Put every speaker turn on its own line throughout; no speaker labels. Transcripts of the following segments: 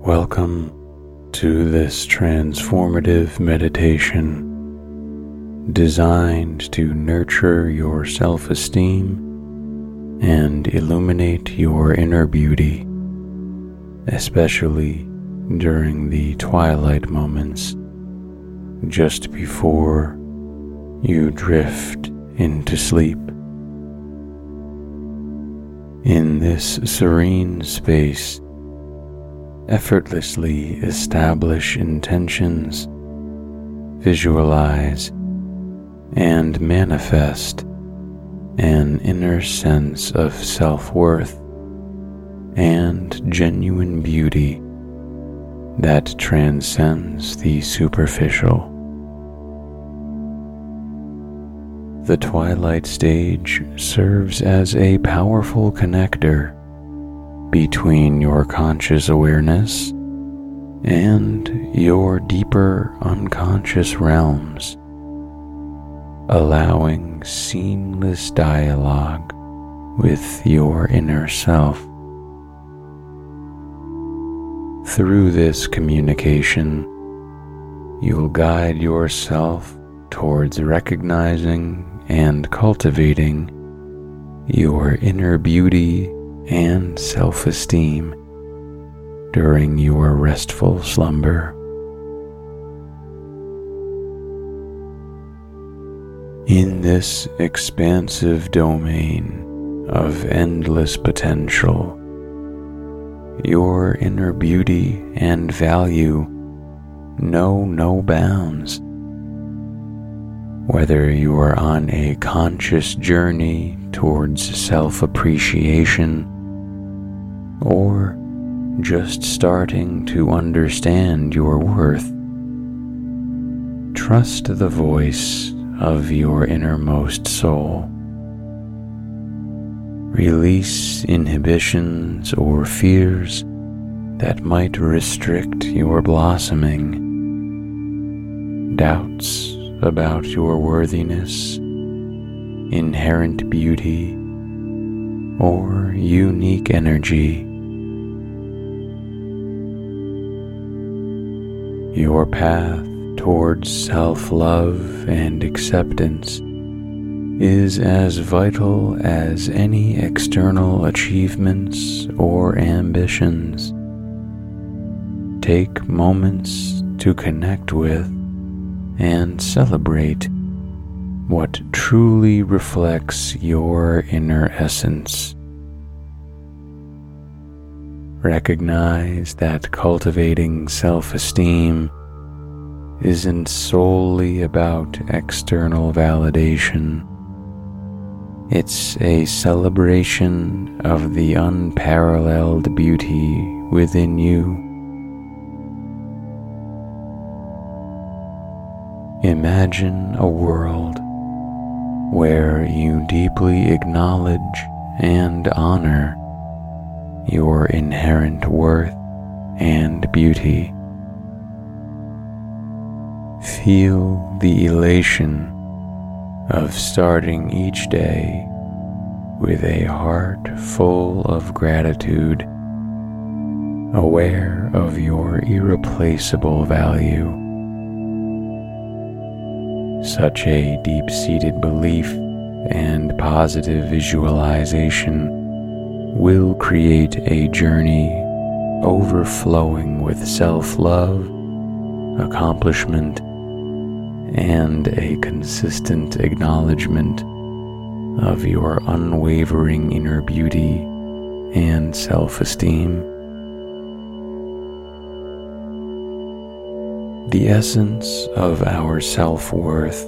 Welcome to this transformative meditation designed to nurture your self esteem and illuminate your inner beauty, especially during the twilight moments just before you drift into sleep. In this serene space, effortlessly establish intentions, visualize, and manifest an inner sense of self worth and genuine beauty that transcends the superficial. The twilight stage serves as a powerful connector between your conscious awareness and your deeper unconscious realms, allowing seamless dialogue with your inner self. Through this communication, you'll guide yourself towards recognizing and cultivating your inner beauty and self esteem during your restful slumber. In this expansive domain of endless potential, your inner beauty and value know no bounds. Whether you are on a conscious journey towards self appreciation or just starting to understand your worth, trust the voice of your innermost soul. Release inhibitions or fears that might restrict your blossoming. Doubts about your worthiness, inherent beauty, or unique energy. Your path towards self love and acceptance is as vital as any external achievements or ambitions. Take moments to connect with and celebrate what truly reflects your inner essence. Recognize that cultivating self esteem isn't solely about external validation. It's a celebration of the unparalleled beauty within you. Imagine a world where you deeply acknowledge and honor your inherent worth and beauty. Feel the elation of starting each day with a heart full of gratitude, aware of your irreplaceable value. Such a deep seated belief and positive visualization will create a journey overflowing with self love, accomplishment, and a consistent acknowledgement of your unwavering inner beauty and self esteem. The essence of our self worth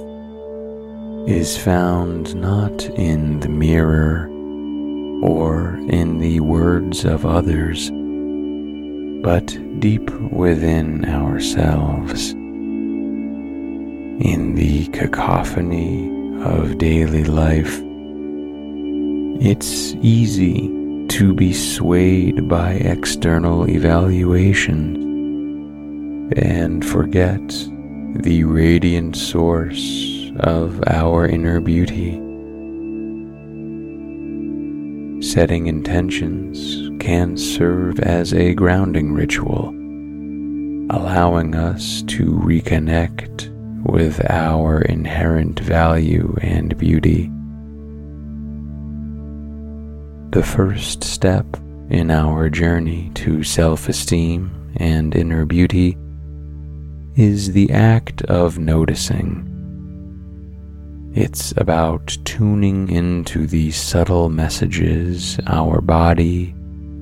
is found not in the mirror or in the words of others, but deep within ourselves. In the cacophony of daily life, it's easy to be swayed by external evaluations and forget the radiant source of our inner beauty. Setting intentions can serve as a grounding ritual, allowing us to reconnect with our inherent value and beauty. The first step in our journey to self esteem and inner beauty is the act of noticing. It's about tuning into the subtle messages our body,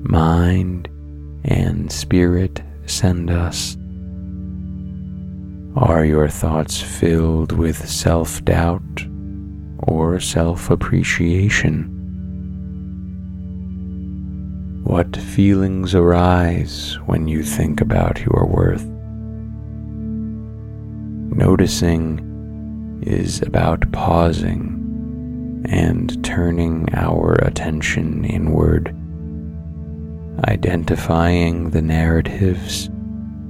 mind, and spirit send us. Are your thoughts filled with self doubt or self appreciation? What feelings arise when you think about your worth? Noticing is about pausing and turning our attention inward, identifying the narratives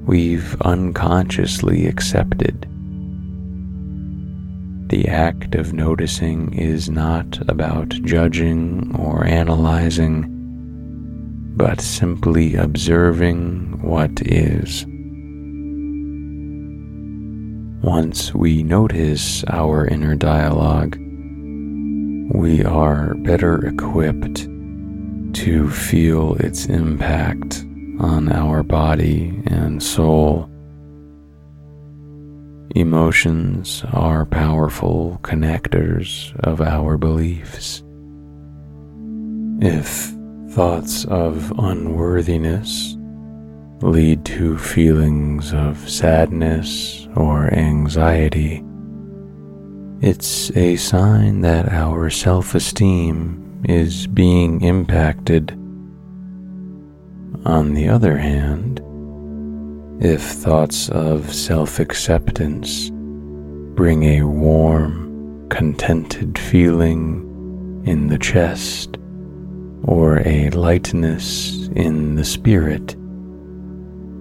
we've unconsciously accepted. The act of noticing is not about judging or analyzing, but simply observing what is. Once we notice our inner dialogue, we are better equipped to feel its impact on our body and soul. Emotions are powerful connectors of our beliefs. If thoughts of unworthiness lead to feelings of sadness or anxiety, it's a sign that our self esteem is being impacted. On the other hand, if thoughts of self acceptance bring a warm, contented feeling in the chest or a lightness in the spirit,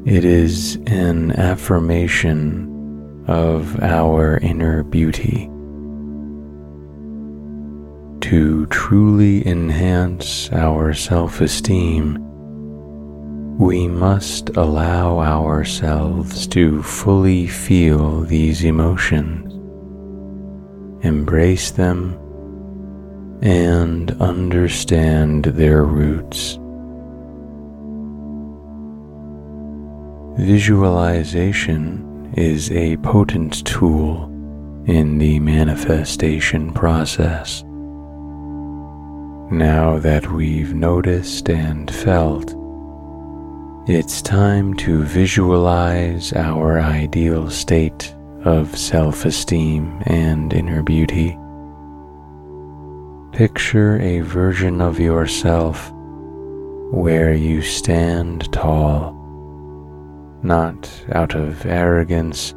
it is an affirmation of our inner beauty. To truly enhance our self esteem, we must allow ourselves to fully feel these emotions, embrace them, and understand their roots. Visualization is a potent tool in the manifestation process. Now that we've noticed and felt, it's time to visualize our ideal state of self esteem and inner beauty. Picture a version of yourself where you stand tall not out of arrogance,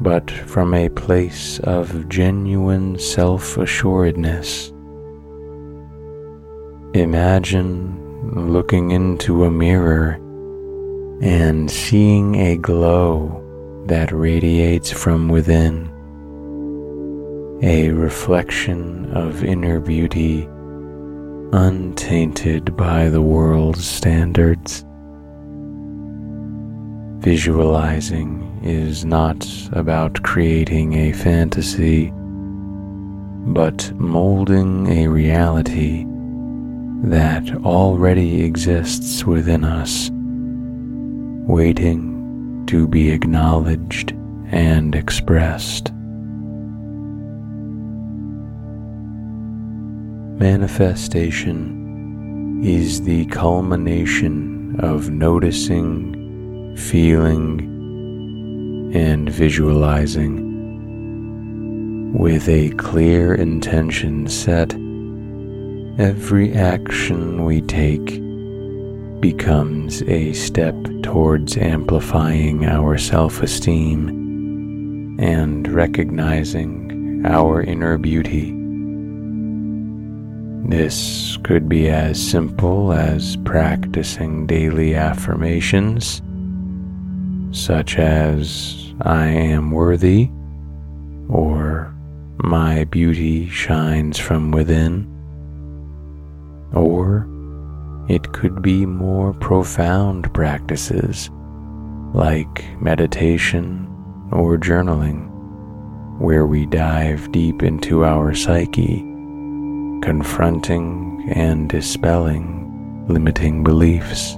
but from a place of genuine self assuredness. Imagine looking into a mirror and seeing a glow that radiates from within, a reflection of inner beauty untainted by the world's standards. Visualizing is not about creating a fantasy, but molding a reality that already exists within us, waiting to be acknowledged and expressed. Manifestation is the culmination of noticing feeling, and visualizing. With a clear intention set, every action we take becomes a step towards amplifying our self esteem and recognizing our inner beauty. This could be as simple as practicing daily affirmations such as I am worthy or my beauty shines from within, or it could be more profound practices like meditation or journaling, where we dive deep into our psyche, confronting and dispelling limiting beliefs.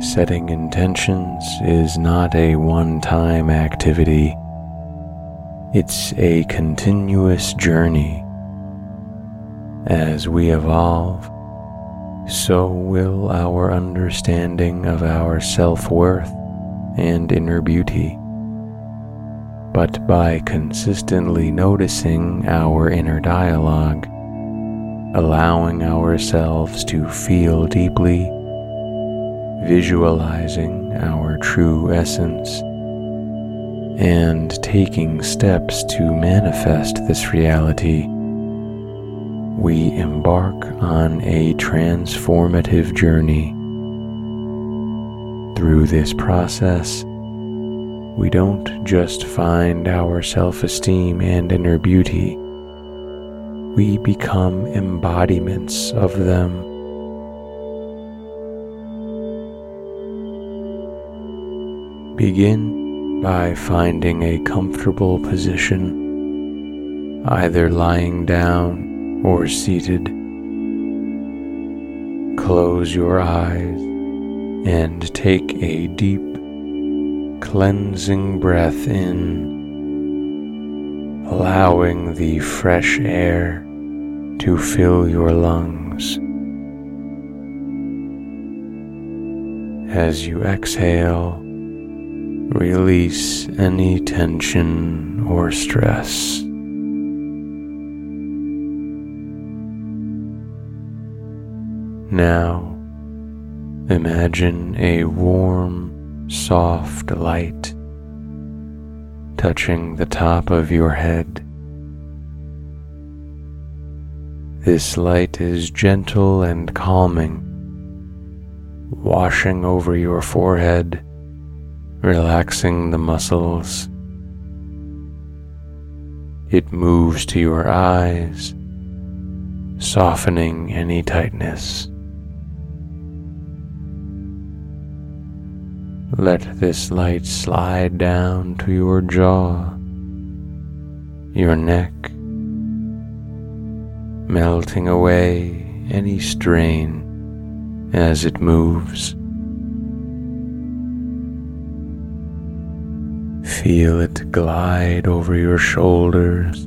Setting intentions is not a one time activity, it's a continuous journey. As we evolve, so will our understanding of our self worth and inner beauty. But by consistently noticing our inner dialogue, allowing ourselves to feel deeply, visualizing our true essence, and taking steps to manifest this reality, we embark on a transformative journey. Through this process, we don't just find our self esteem and inner beauty, we become embodiments of them. Begin by finding a comfortable position, either lying down or seated. Close your eyes and take a deep, cleansing breath in, allowing the fresh air to fill your lungs. As you exhale, Release any tension or stress. Now, imagine a warm, soft light touching the top of your head. This light is gentle and calming, washing over your forehead relaxing the muscles. It moves to your eyes, softening any tightness. Let this light slide down to your jaw, your neck, melting away any strain as it moves. Feel it glide over your shoulders,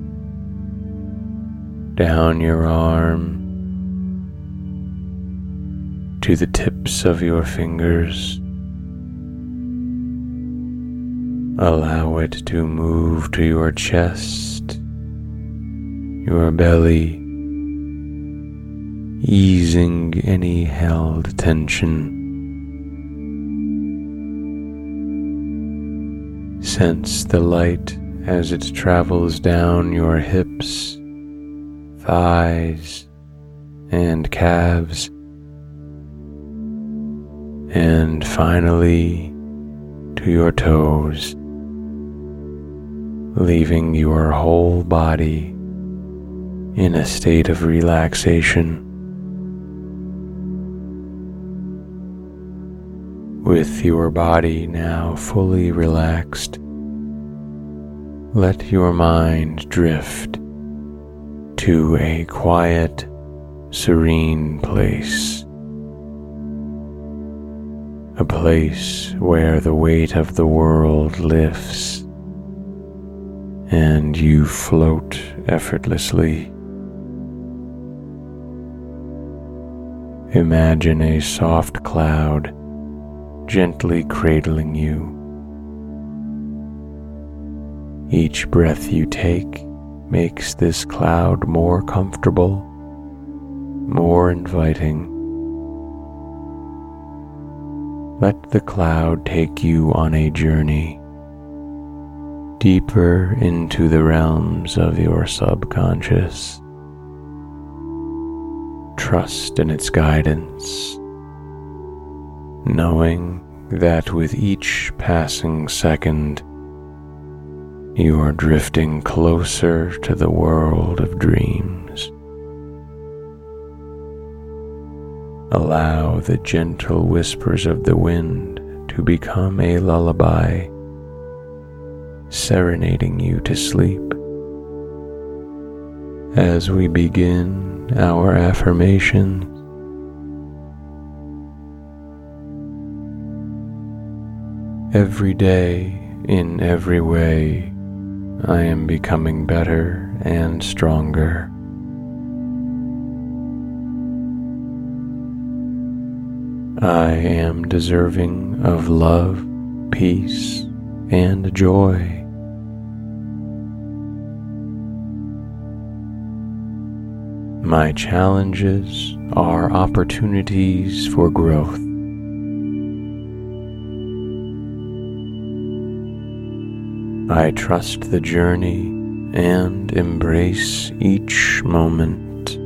down your arm, to the tips of your fingers. Allow it to move to your chest, your belly, easing any held tension. Sense the light as it travels down your hips, thighs, and calves, and finally to your toes, leaving your whole body in a state of relaxation. With your body now fully relaxed, let your mind drift to a quiet, serene place. A place where the weight of the world lifts and you float effortlessly. Imagine a soft cloud gently cradling you each breath you take makes this cloud more comfortable, more inviting. Let the cloud take you on a journey deeper into the realms of your subconscious. Trust in its guidance, knowing that with each passing second, you are drifting closer to the world of dreams. Allow the gentle whispers of the wind to become a lullaby, serenading you to sleep. As we begin our affirmations, every day, in every way, I am becoming better and stronger. I am deserving of love, peace, and joy. My challenges are opportunities for growth. I trust the journey and embrace each moment.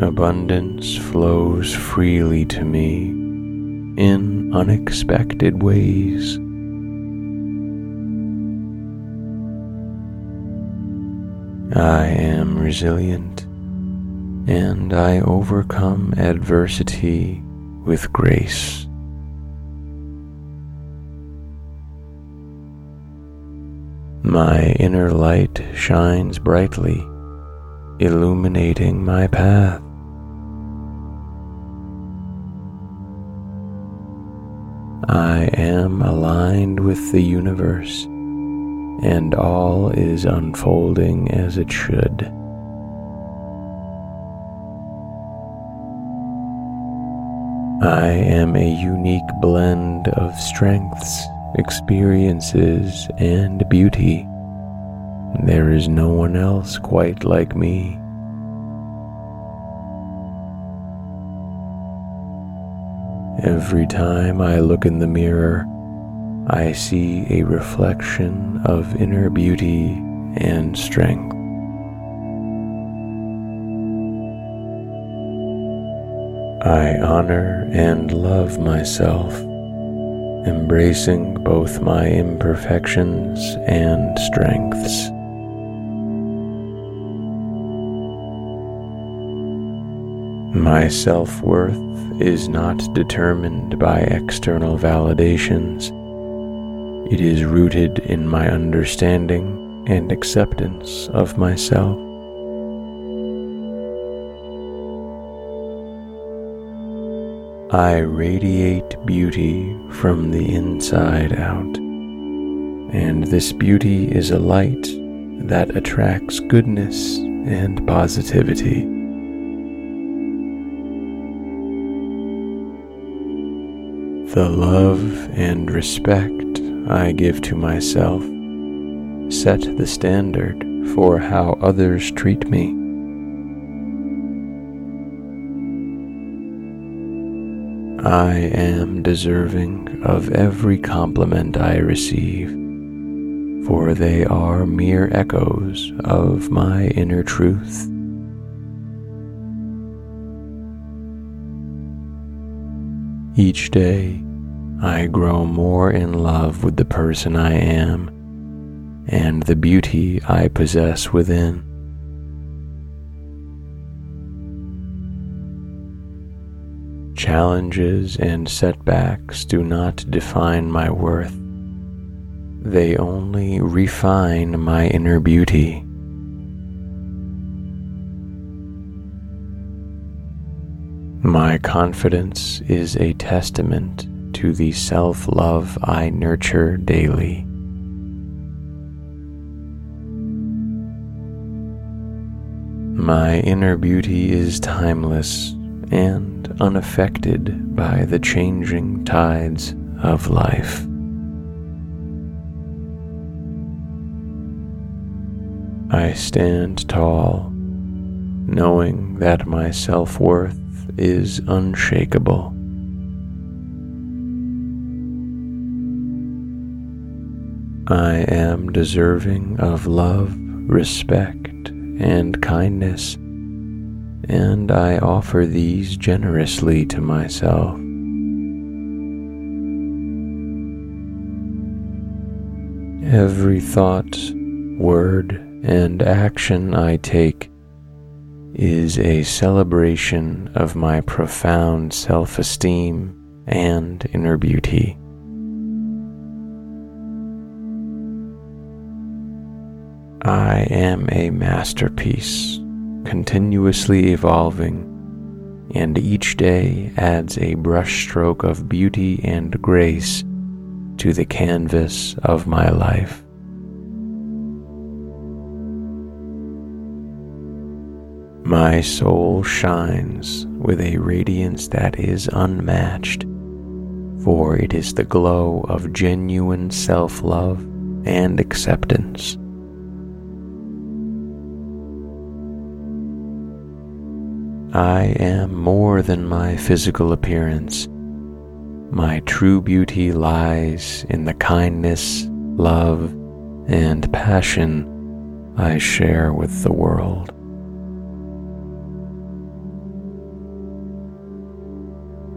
abundance flows freely to me in unexpected ways. I am resilient and I overcome adversity with grace. My inner light shines brightly, illuminating my path. I am aligned with the universe, and all is unfolding as it should. I am a unique blend of strengths, experiences, and beauty. There is no one else quite like me. Every time I look in the mirror, I see a reflection of inner beauty and strength. I honor and love myself, embracing both my imperfections and strengths. My self worth is not determined by external validations. It is rooted in my understanding and acceptance of myself. I radiate beauty from the inside out, and this beauty is a light that attracts goodness and positivity. The love and respect I give to myself set the standard for how others treat me. I am deserving of every compliment I receive, for they are mere echoes of my inner truth. Each day, I grow more in love with the person I am and the beauty I possess within. Challenges and setbacks do not define my worth. They only refine my inner beauty. My confidence is a testament to the self love I nurture daily. My inner beauty is timeless and unaffected by the changing tides of life. I stand tall, knowing that my self worth is unshakable. I am deserving of love, respect, and kindness, and I offer these generously to myself. Every thought, word, and action I take is a celebration of my profound self esteem and inner beauty. I am a masterpiece, continuously evolving, and each day adds a brushstroke of beauty and grace to the canvas of my life. My soul shines with a radiance that is unmatched, for it is the glow of genuine self love and acceptance. I am more than my physical appearance. My true beauty lies in the kindness, love, and passion I share with the world.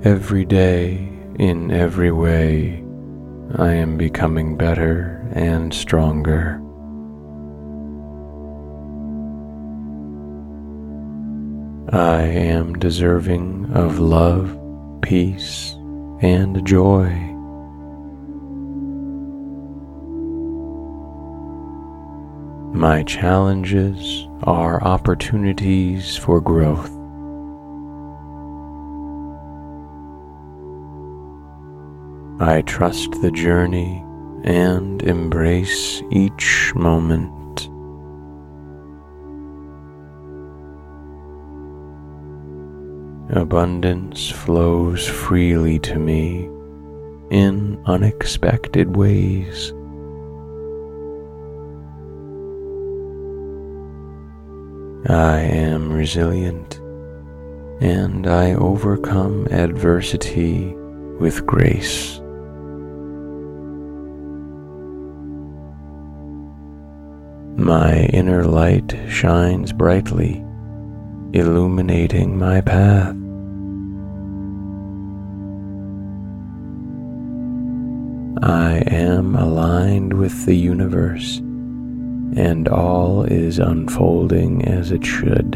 Every day, in every way, I am becoming better and stronger. I am deserving of love, peace, and joy. My challenges are opportunities for growth. I trust the journey and embrace each moment. Abundance flows freely to me in unexpected ways. I am resilient and I overcome adversity with grace. My inner light shines brightly, illuminating my path. I am aligned with the universe, and all is unfolding as it should.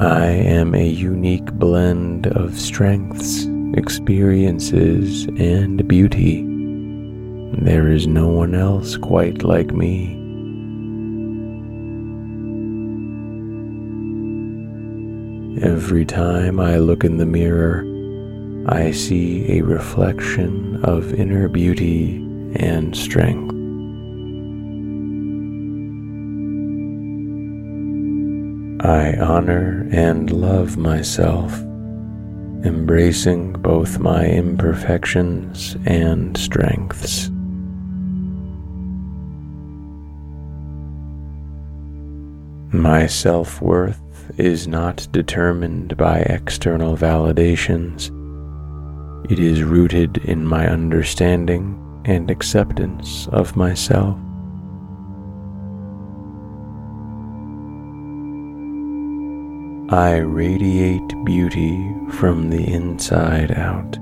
I am a unique blend of strengths, experiences, and beauty. There is no one else quite like me. Every time I look in the mirror, I see a reflection of inner beauty and strength. I honor and love myself, embracing both my imperfections and strengths. My self worth is not determined by external validations. It is rooted in my understanding and acceptance of myself. I radiate beauty from the inside out,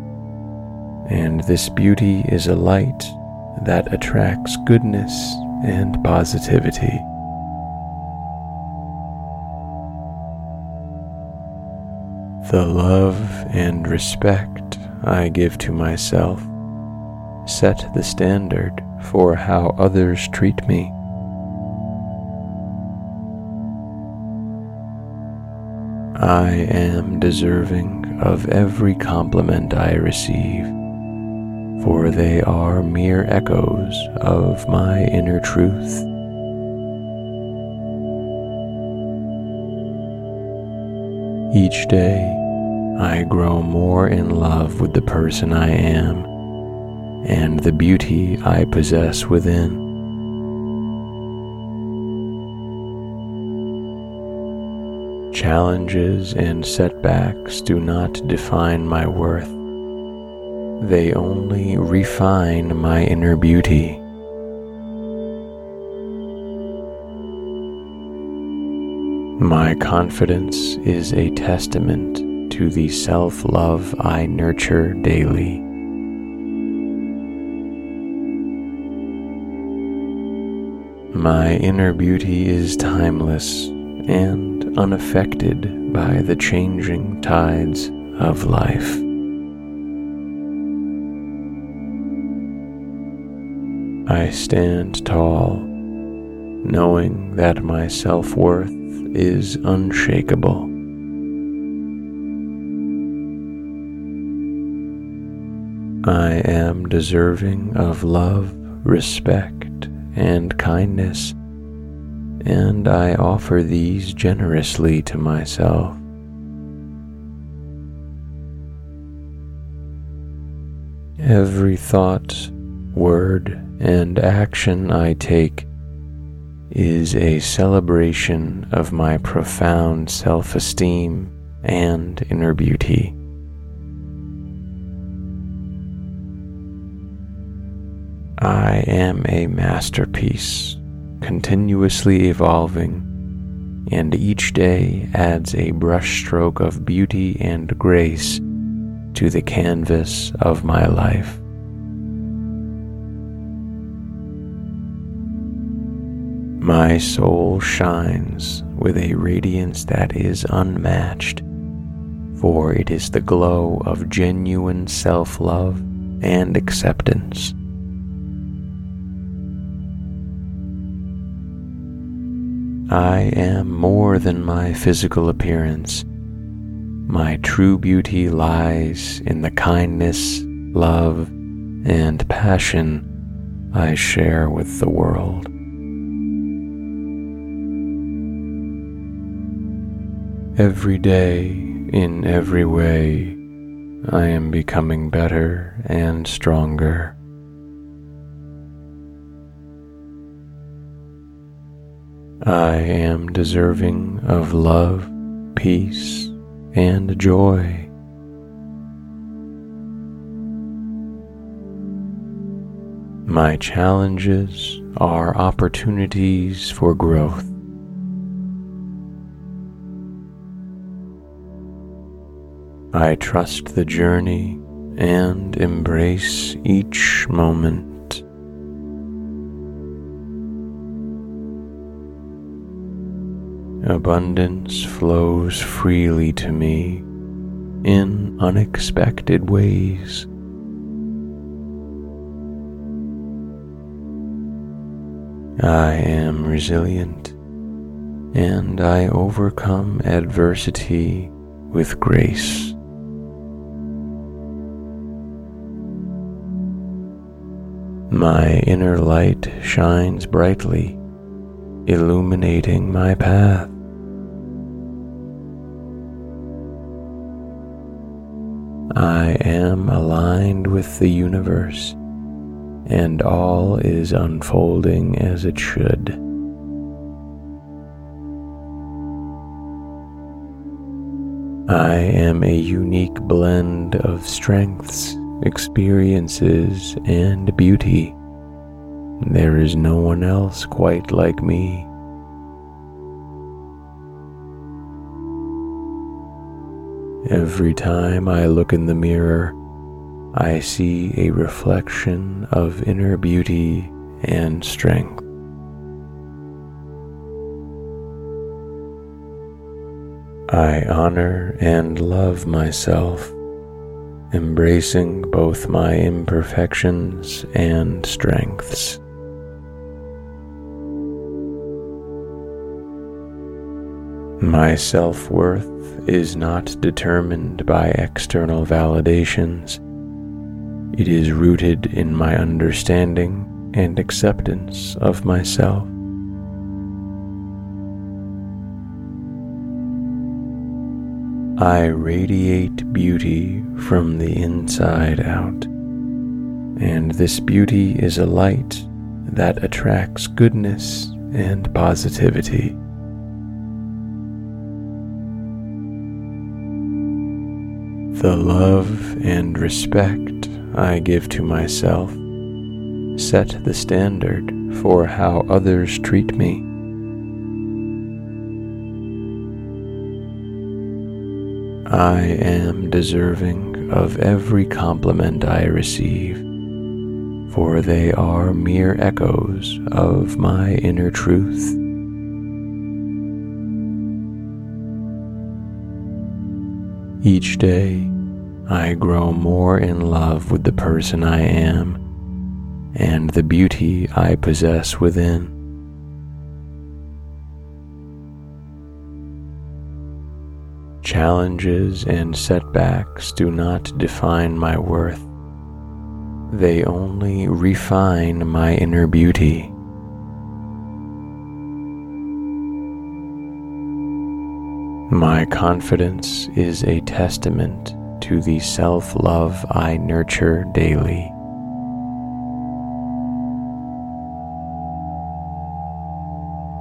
and this beauty is a light that attracts goodness and positivity. The love and respect I give to myself set the standard for how others treat me. I am deserving of every compliment I receive, for they are mere echoes of my inner truth. Each day, I grow more in love with the person I am and the beauty I possess within. Challenges and setbacks do not define my worth. They only refine my inner beauty. My confidence is a testament to the self love I nurture daily. My inner beauty is timeless and unaffected by the changing tides of life. I stand tall, knowing that my self worth is unshakable. I am deserving of love, respect, and kindness, and I offer these generously to myself. Every thought, word, and action I take is a celebration of my profound self esteem and inner beauty. I am a masterpiece, continuously evolving, and each day adds a brushstroke of beauty and grace to the canvas of my life. My soul shines with a radiance that is unmatched, for it is the glow of genuine self love and acceptance. I am more than my physical appearance. My true beauty lies in the kindness, love, and passion I share with the world. Every day, in every way, I am becoming better and stronger. I am deserving of love, peace, and joy. My challenges are opportunities for growth. I trust the journey and embrace each moment. Abundance flows freely to me in unexpected ways. I am resilient and I overcome adversity with grace. My inner light shines brightly, illuminating my path. I am aligned with the universe, and all is unfolding as it should. I am a unique blend of strengths experiences, and beauty. There is no one else quite like me. Every time I look in the mirror, I see a reflection of inner beauty and strength. I honor and love myself embracing both my imperfections and strengths. My self worth is not determined by external validations. It is rooted in my understanding and acceptance of myself. I radiate beauty from the inside out, and this beauty is a light that attracts goodness and positivity. The love and respect I give to myself set the standard for how others treat me. I am deserving of every compliment I receive, for they are mere echoes of my inner truth. Each day, I grow more in love with the person I am and the beauty I possess within. Challenges and setbacks do not define my worth. They only refine my inner beauty. My confidence is a testament to the self love I nurture daily.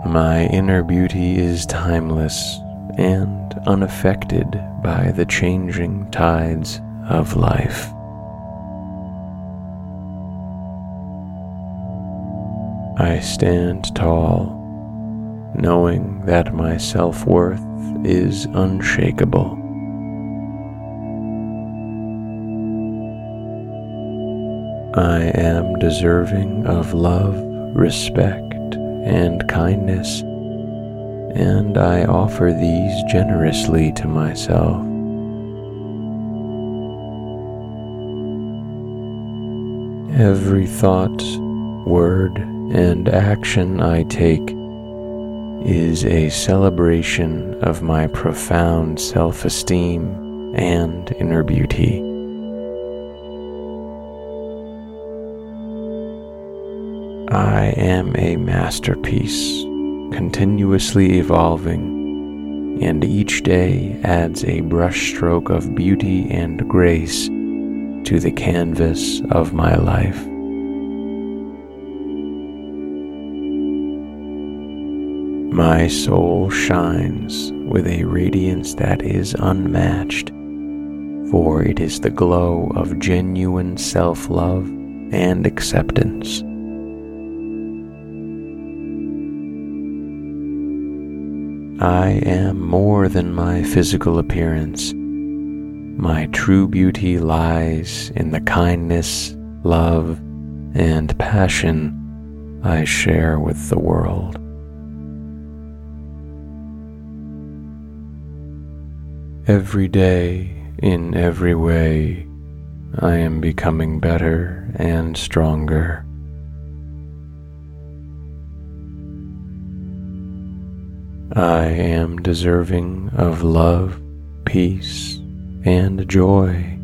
My inner beauty is timeless and unaffected by the changing tides of life. I stand tall, knowing that my self worth is unshakable. I am deserving of love, respect, and kindness, and I offer these generously to myself. Every thought, word, and action I take is a celebration of my profound self esteem and inner beauty. I am a masterpiece, continuously evolving, and each day adds a brushstroke of beauty and grace to the canvas of my life. My soul shines with a radiance that is unmatched, for it is the glow of genuine self love and acceptance. I am more than my physical appearance. My true beauty lies in the kindness, love, and passion I share with the world. Every day, in every way, I am becoming better and stronger. I am deserving of love, peace, and joy.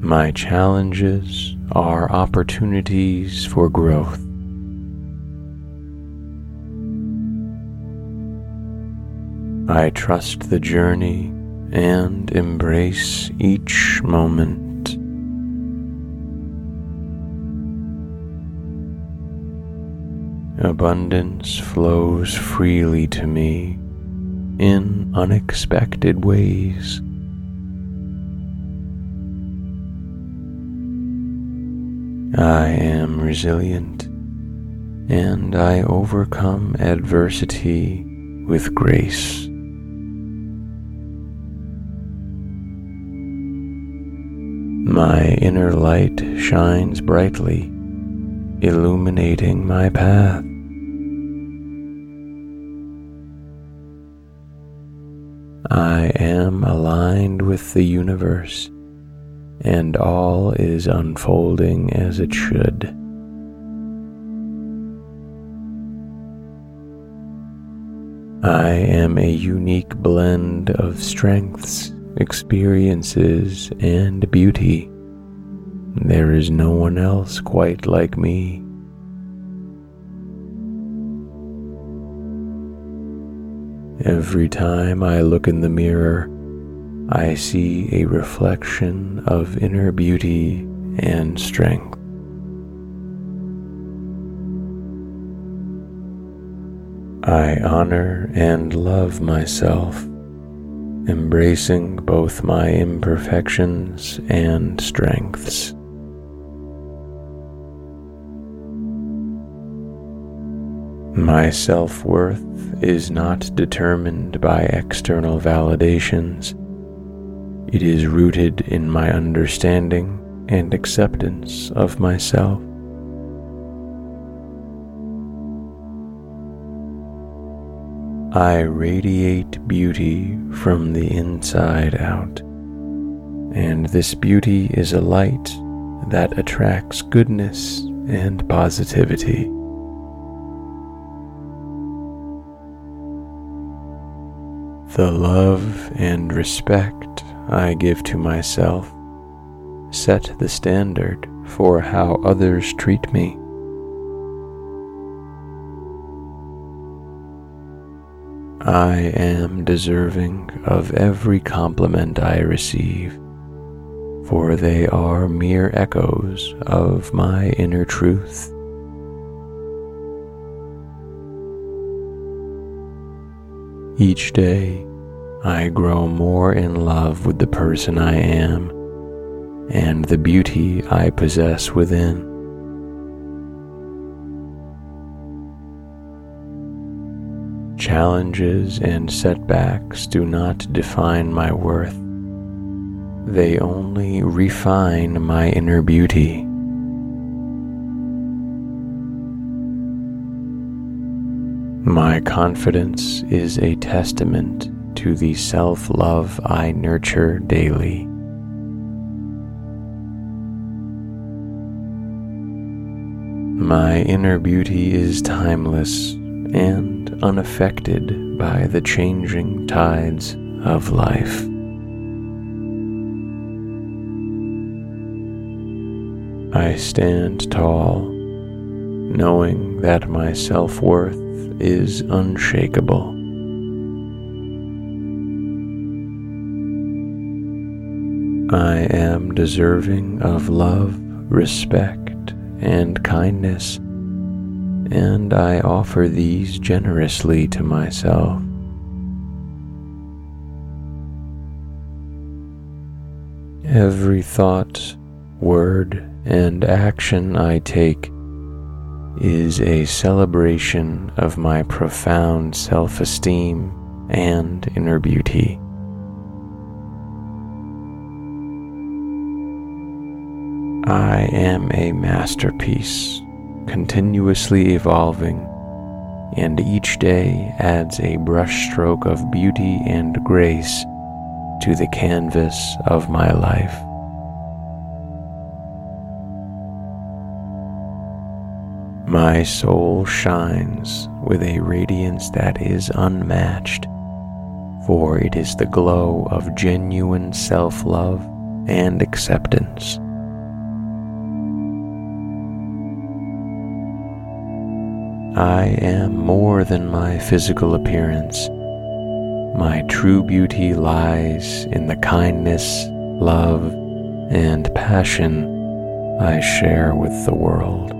My challenges are opportunities for growth. I trust the journey and embrace each moment. Abundance flows freely to me in unexpected ways. I am resilient and I overcome adversity with grace. My inner light shines brightly, illuminating my path. I am aligned with the universe, and all is unfolding as it should. I am a unique blend of strengths experiences, and beauty. There is no one else quite like me. Every time I look in the mirror, I see a reflection of inner beauty and strength. I honor and love myself embracing both my imperfections and strengths. My self worth is not determined by external validations, It is rooted in my understanding and acceptance of myself. I radiate beauty from the inside out, and this beauty is a light that attracts goodness and positivity. The love and respect I give to myself set the standard for how others treat me. I am deserving of every compliment I receive, for they are mere echoes of my inner truth. Each day, I grow more in love with the person I am and the beauty I possess within. Challenges and setbacks do not define my worth. They only refine my inner beauty. My confidence is a testament to the self love I nurture daily. My inner beauty is timeless and unaffected by the changing tides of life. I stand tall, knowing that my self worth is unshakable. I am deserving of love, respect, and kindness, and I offer these generously to myself. Every thought, word, and action I take is a celebration of my profound self esteem and inner beauty. I am a masterpiece, continuously evolving, and each day adds a brushstroke of beauty and grace to the canvas of my life. My soul shines with a radiance that is unmatched, for it is the glow of genuine self love and acceptance. I am more than my physical appearance. My true beauty lies in the kindness, love, and passion I share with the world.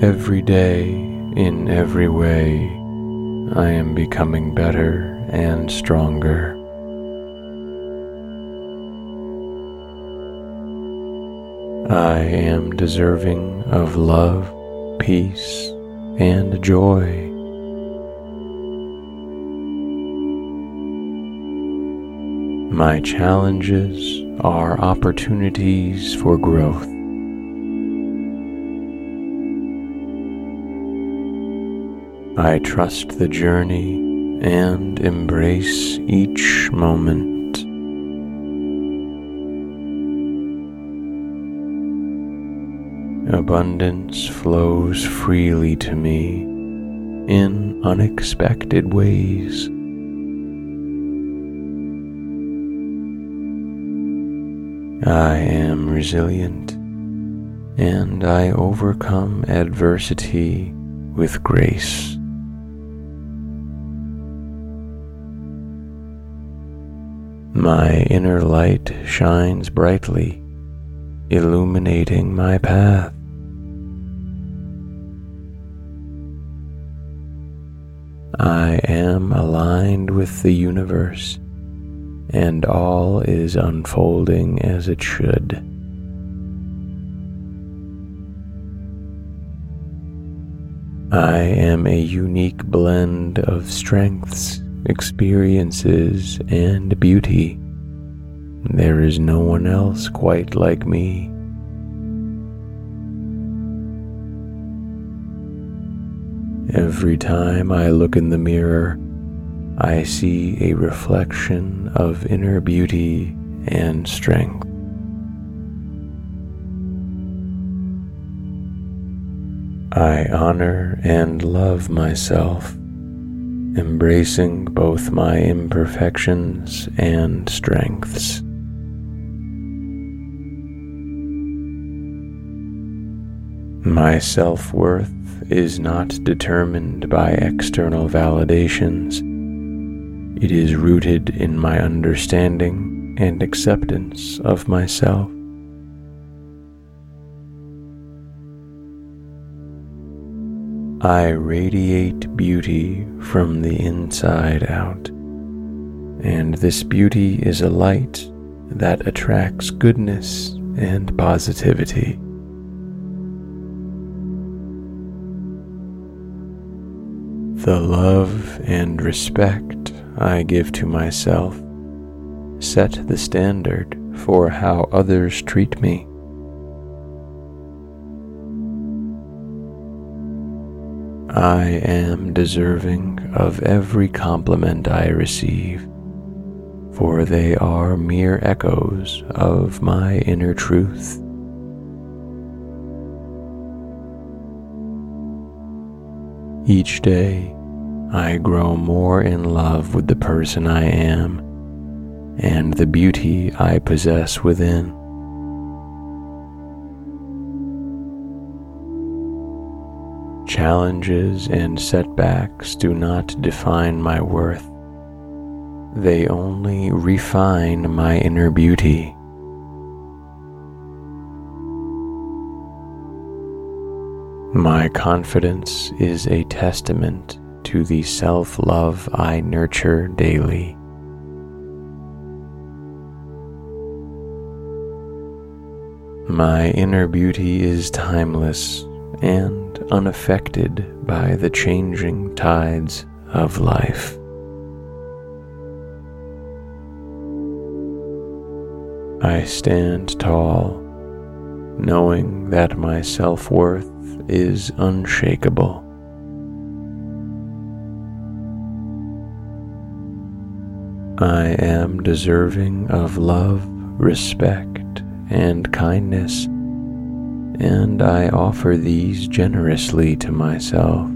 Every day, in every way, I am becoming better and stronger. I am deserving of love, peace, and joy. My challenges are opportunities for growth. I trust the journey and embrace each moment. Abundance flows freely to me in unexpected ways. I am resilient and I overcome adversity with grace. My inner light shines brightly, illuminating my path. I am aligned with the universe, and all is unfolding as it should. I am a unique blend of strengths, experiences, and beauty. There is no one else quite like me. Every time I look in the mirror, I see a reflection of inner beauty and strength. I honor and love myself, embracing both my imperfections and strengths. My self worth is not determined by external validations. It is rooted in my understanding and acceptance of myself. I radiate beauty from the inside out, and this beauty is a light that attracts goodness and positivity. The love and respect I give to myself set the standard for how others treat me. I am deserving of every compliment I receive, for they are mere echoes of my inner truth. Each day, I grow more in love with the person I am and the beauty I possess within. Challenges and setbacks do not define my worth. They only refine my inner beauty. My confidence is a testament to the self love I nurture daily. My inner beauty is timeless and unaffected by the changing tides of life. I stand tall, knowing that my self worth is unshakable. I am deserving of love, respect, and kindness, and I offer these generously to myself.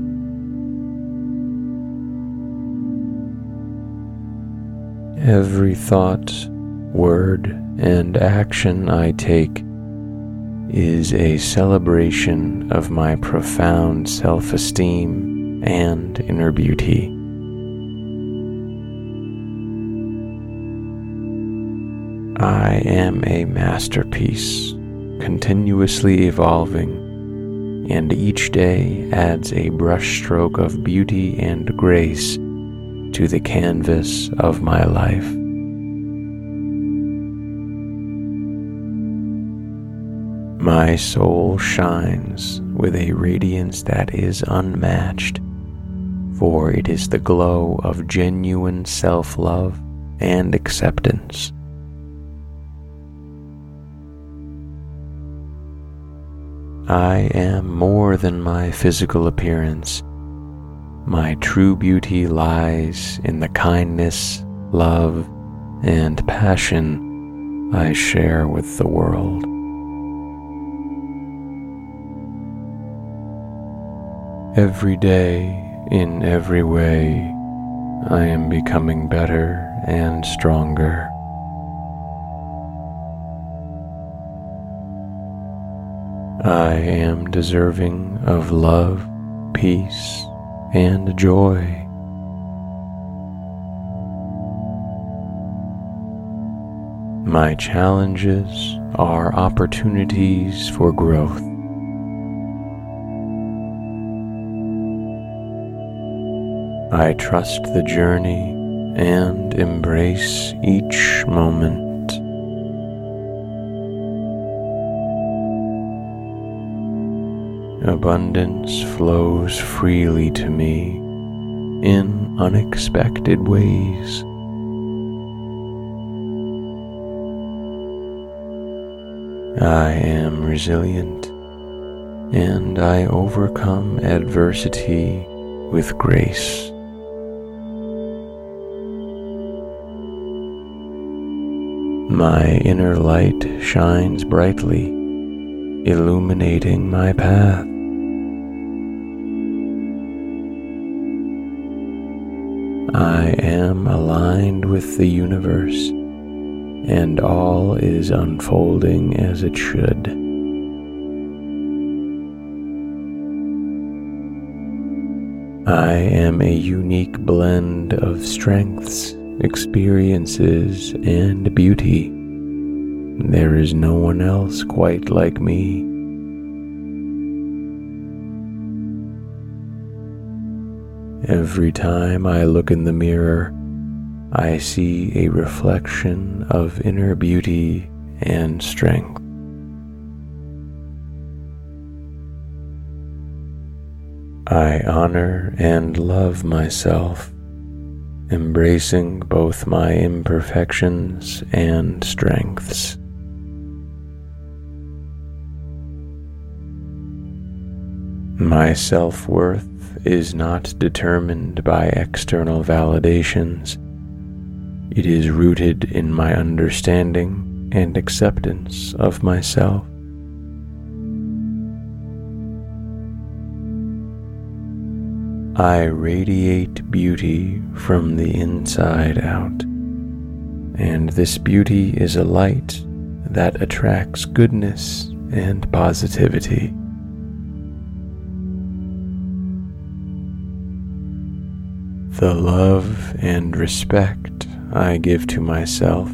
Every thought, word, and action I take is a celebration of my profound self esteem and inner beauty. I am a masterpiece, continuously evolving, and each day adds a brushstroke of beauty and grace to the canvas of my life. My soul shines with a radiance that is unmatched, for it is the glow of genuine self love and acceptance. I am more than my physical appearance. My true beauty lies in the kindness, love, and passion I share with the world. Every day, in every way, I am becoming better and stronger. I am deserving of love, peace, and joy. My challenges are opportunities for growth. I trust the journey and embrace each moment. Abundance flows freely to me in unexpected ways. I am resilient and I overcome adversity with grace. My inner light shines brightly, illuminating my path. I am aligned with the universe, and all is unfolding as it should. I am a unique blend of strengths, experiences, and beauty. There is no one else quite like me. Every time I look in the mirror, I see a reflection of inner beauty and strength. I honor and love myself, embracing both my imperfections and strengths. My self worth is not determined by external validations. It is rooted in my understanding and acceptance of myself. I radiate beauty from the inside out, and this beauty is a light that attracts goodness and positivity. The love and respect I give to myself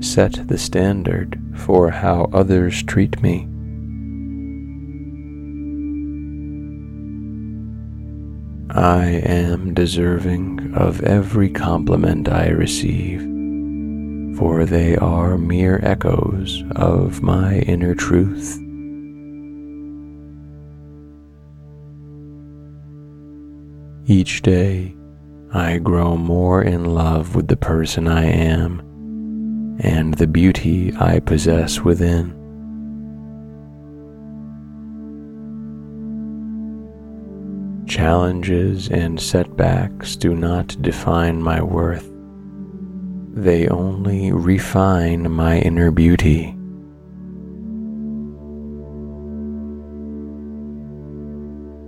set the standard for how others treat me. I am deserving of every compliment I receive, for they are mere echoes of my inner truth. Each day, I grow more in love with the person I am and the beauty I possess within. Challenges and setbacks do not define my worth. They only refine my inner beauty.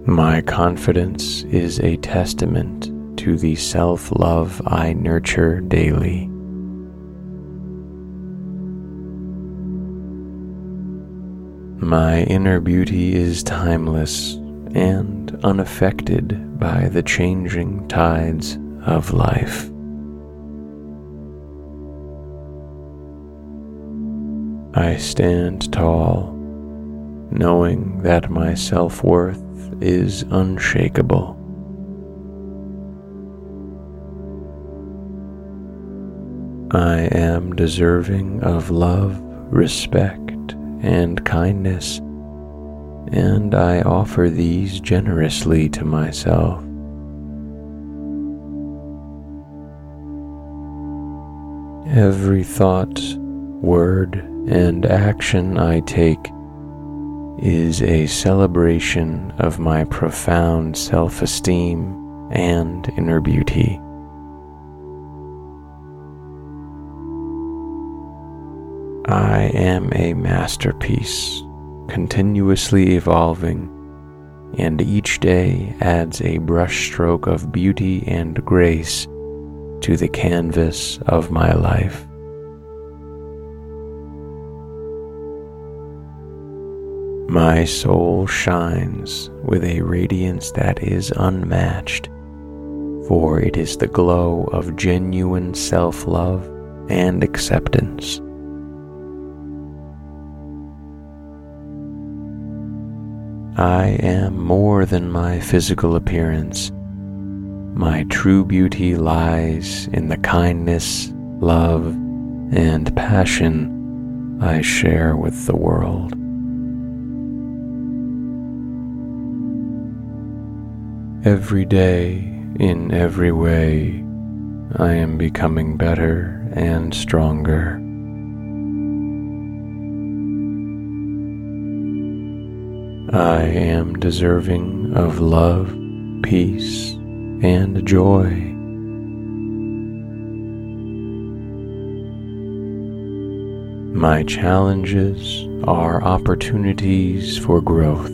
My confidence is a testament to the self love I nurture daily. My inner beauty is timeless and unaffected by the changing tides of life. I stand tall, knowing that my self worth is unshakable. I am deserving of love, respect, and kindness, and I offer these generously to myself. Every thought, word, and action I take is a celebration of my profound self esteem and inner beauty. I am a masterpiece, continuously evolving, and each day adds a brushstroke of beauty and grace to the canvas of my life. My soul shines with a radiance that is unmatched, for it is the glow of genuine self love and acceptance. I am more than my physical appearance. My true beauty lies in the kindness, love, and passion I share with the world. Every day, in every way, I am becoming better and stronger. I am deserving of love, peace, and joy. My challenges are opportunities for growth.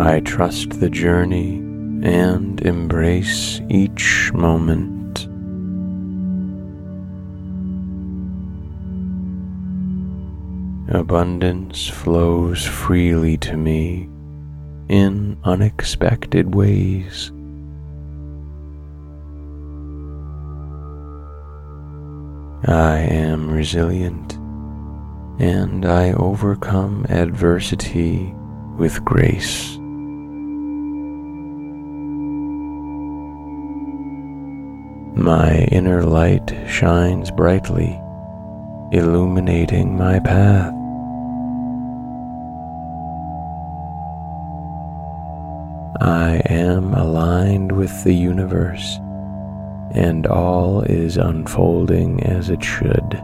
I trust the journey and embrace each moment. Abundance flows freely to me in unexpected ways. I am resilient and I overcome adversity with grace. My inner light shines brightly, illuminating my path. I am aligned with the universe, and all is unfolding as it should.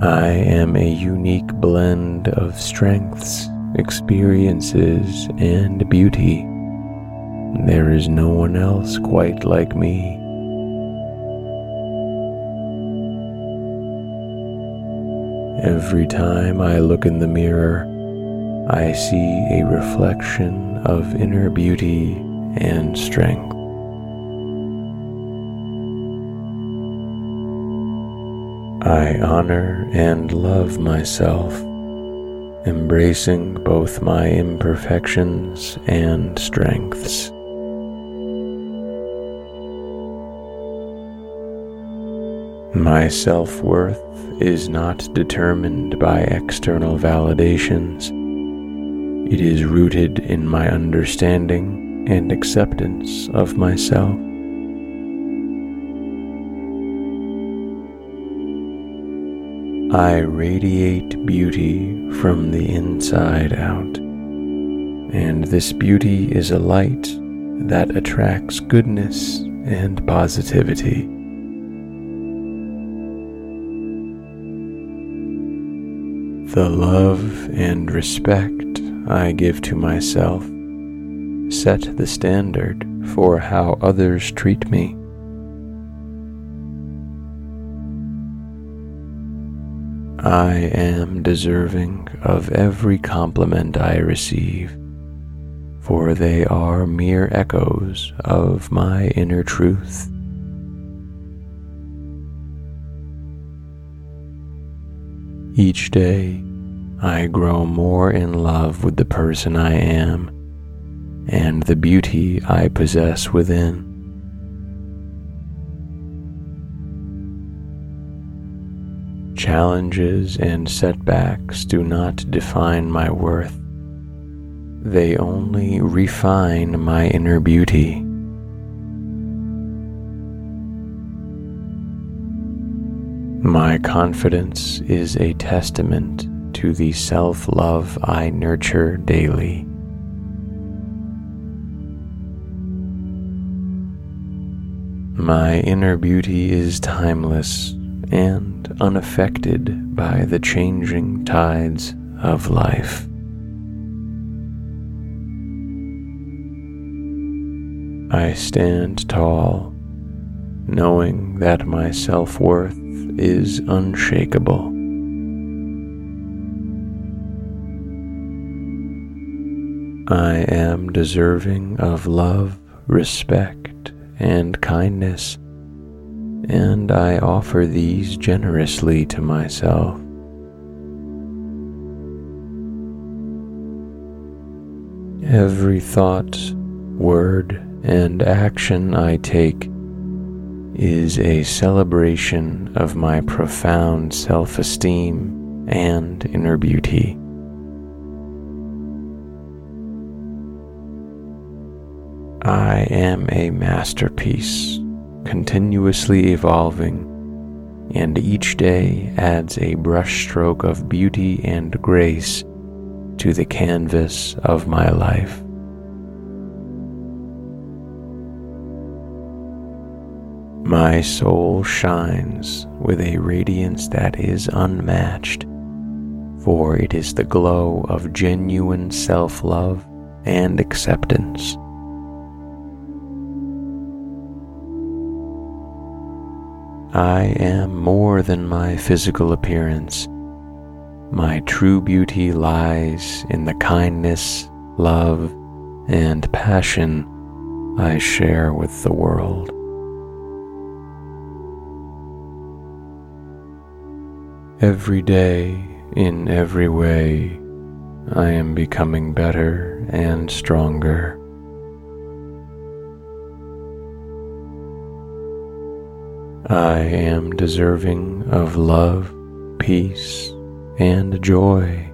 I am a unique blend of strengths experiences, and beauty. There is no one else quite like me. Every time I look in the mirror, I see a reflection of inner beauty and strength. I honor and love myself embracing both my imperfections and strengths. My self worth is not determined by external validations. It is rooted in my understanding and acceptance of myself. I radiate beauty from the inside out, and this beauty is a light that attracts goodness and positivity. The love and respect I give to myself set the standard for how others treat me. I am deserving of every compliment I receive, for they are mere echoes of my inner truth. Each day, I grow more in love with the person I am and the beauty I possess within. Challenges and setbacks do not define my worth. They only refine my inner beauty. My confidence is a testament to the self love I nurture daily. My inner beauty is timeless and unaffected by the changing tides of life. I stand tall, knowing that my self worth is unshakable. I am deserving of love, respect, and kindness and I offer these generously to myself. Every thought, word, and action I take is a celebration of my profound self esteem and inner beauty. I am a masterpiece continuously evolving and each day adds a brushstroke of beauty and grace to the canvas of my life. My soul shines with a radiance that is unmatched, for it is the glow of genuine self love and acceptance. I am more than my physical appearance. My true beauty lies in the kindness, love, and passion I share with the world. Every day, in every way, I am becoming better and stronger. I am deserving of love, peace, and joy.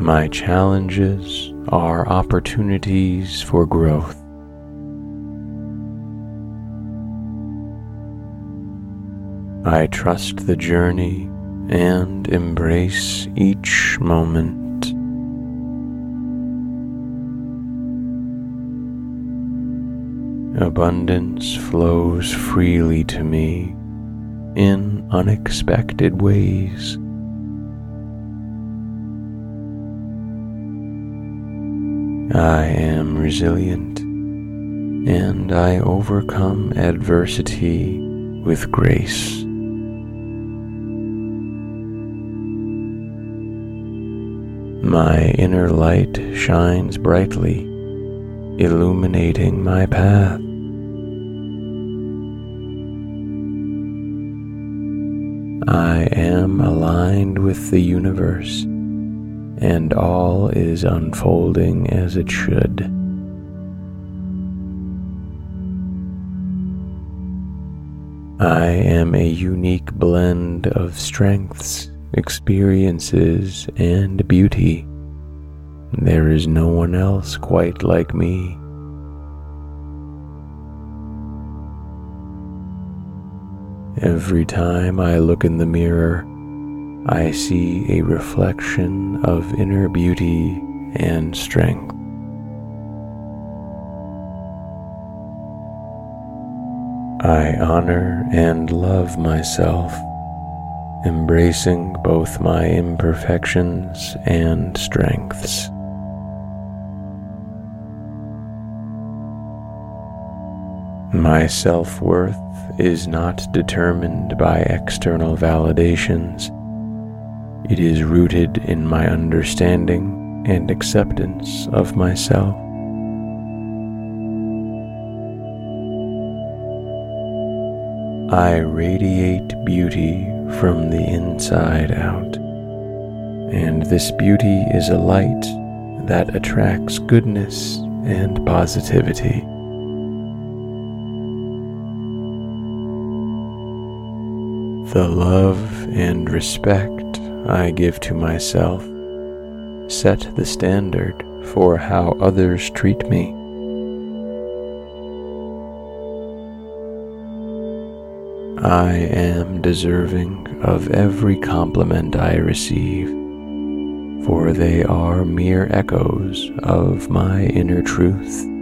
My challenges are opportunities for growth. I trust the journey and embrace each moment. Abundance flows freely to me in unexpected ways. I am resilient and I overcome adversity with grace. My inner light shines brightly, illuminating my path. I am aligned with the universe, and all is unfolding as it should. I am a unique blend of strengths experiences, and beauty. There is no one else quite like me. Every time I look in the mirror, I see a reflection of inner beauty and strength. I honor and love myself embracing both my imperfections and strengths. My self worth is not determined by external validations. It is rooted in my understanding and acceptance of myself. I radiate beauty from the inside out. And this beauty is a light that attracts goodness and positivity. The love and respect I give to myself set the standard for how others treat me. I am deserving of every compliment I receive, for they are mere echoes of my inner truth.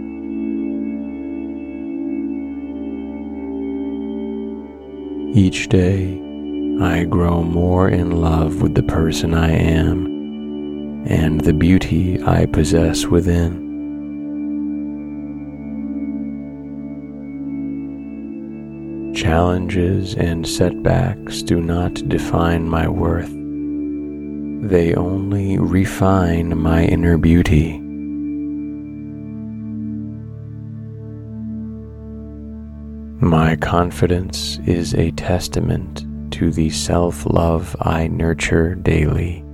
Each day, I grow more in love with the person I am and the beauty I possess within. Challenges and setbacks do not define my worth. They only refine my inner beauty. My confidence is a testament to the self love I nurture daily.